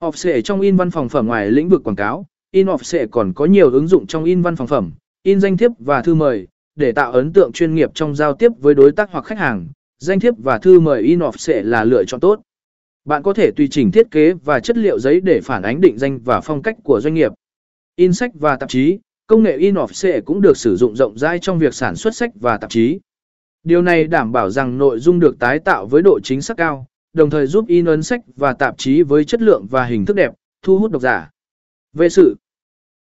Offset trong in văn phòng phẩm ngoài lĩnh vực quảng cáo, in offset còn có nhiều ứng dụng trong in văn phòng phẩm, in danh thiếp và thư mời, để tạo ấn tượng chuyên nghiệp trong giao tiếp với đối tác hoặc khách hàng. Danh thiếp và thư mời in offset là lựa chọn tốt. Bạn có thể tùy chỉnh thiết kế và chất liệu giấy để phản ánh định danh và phong cách của doanh nghiệp. In sách và tạp chí, công nghệ in offset cũng được sử dụng rộng rãi trong việc sản xuất sách và tạp chí. Điều này đảm bảo rằng nội dung được tái tạo với độ chính xác cao, đồng thời giúp in ấn sách và tạp chí với chất lượng và hình thức đẹp, thu hút độc giả. Về sự